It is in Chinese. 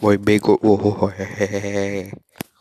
我也没过我不嘿嘿嘿。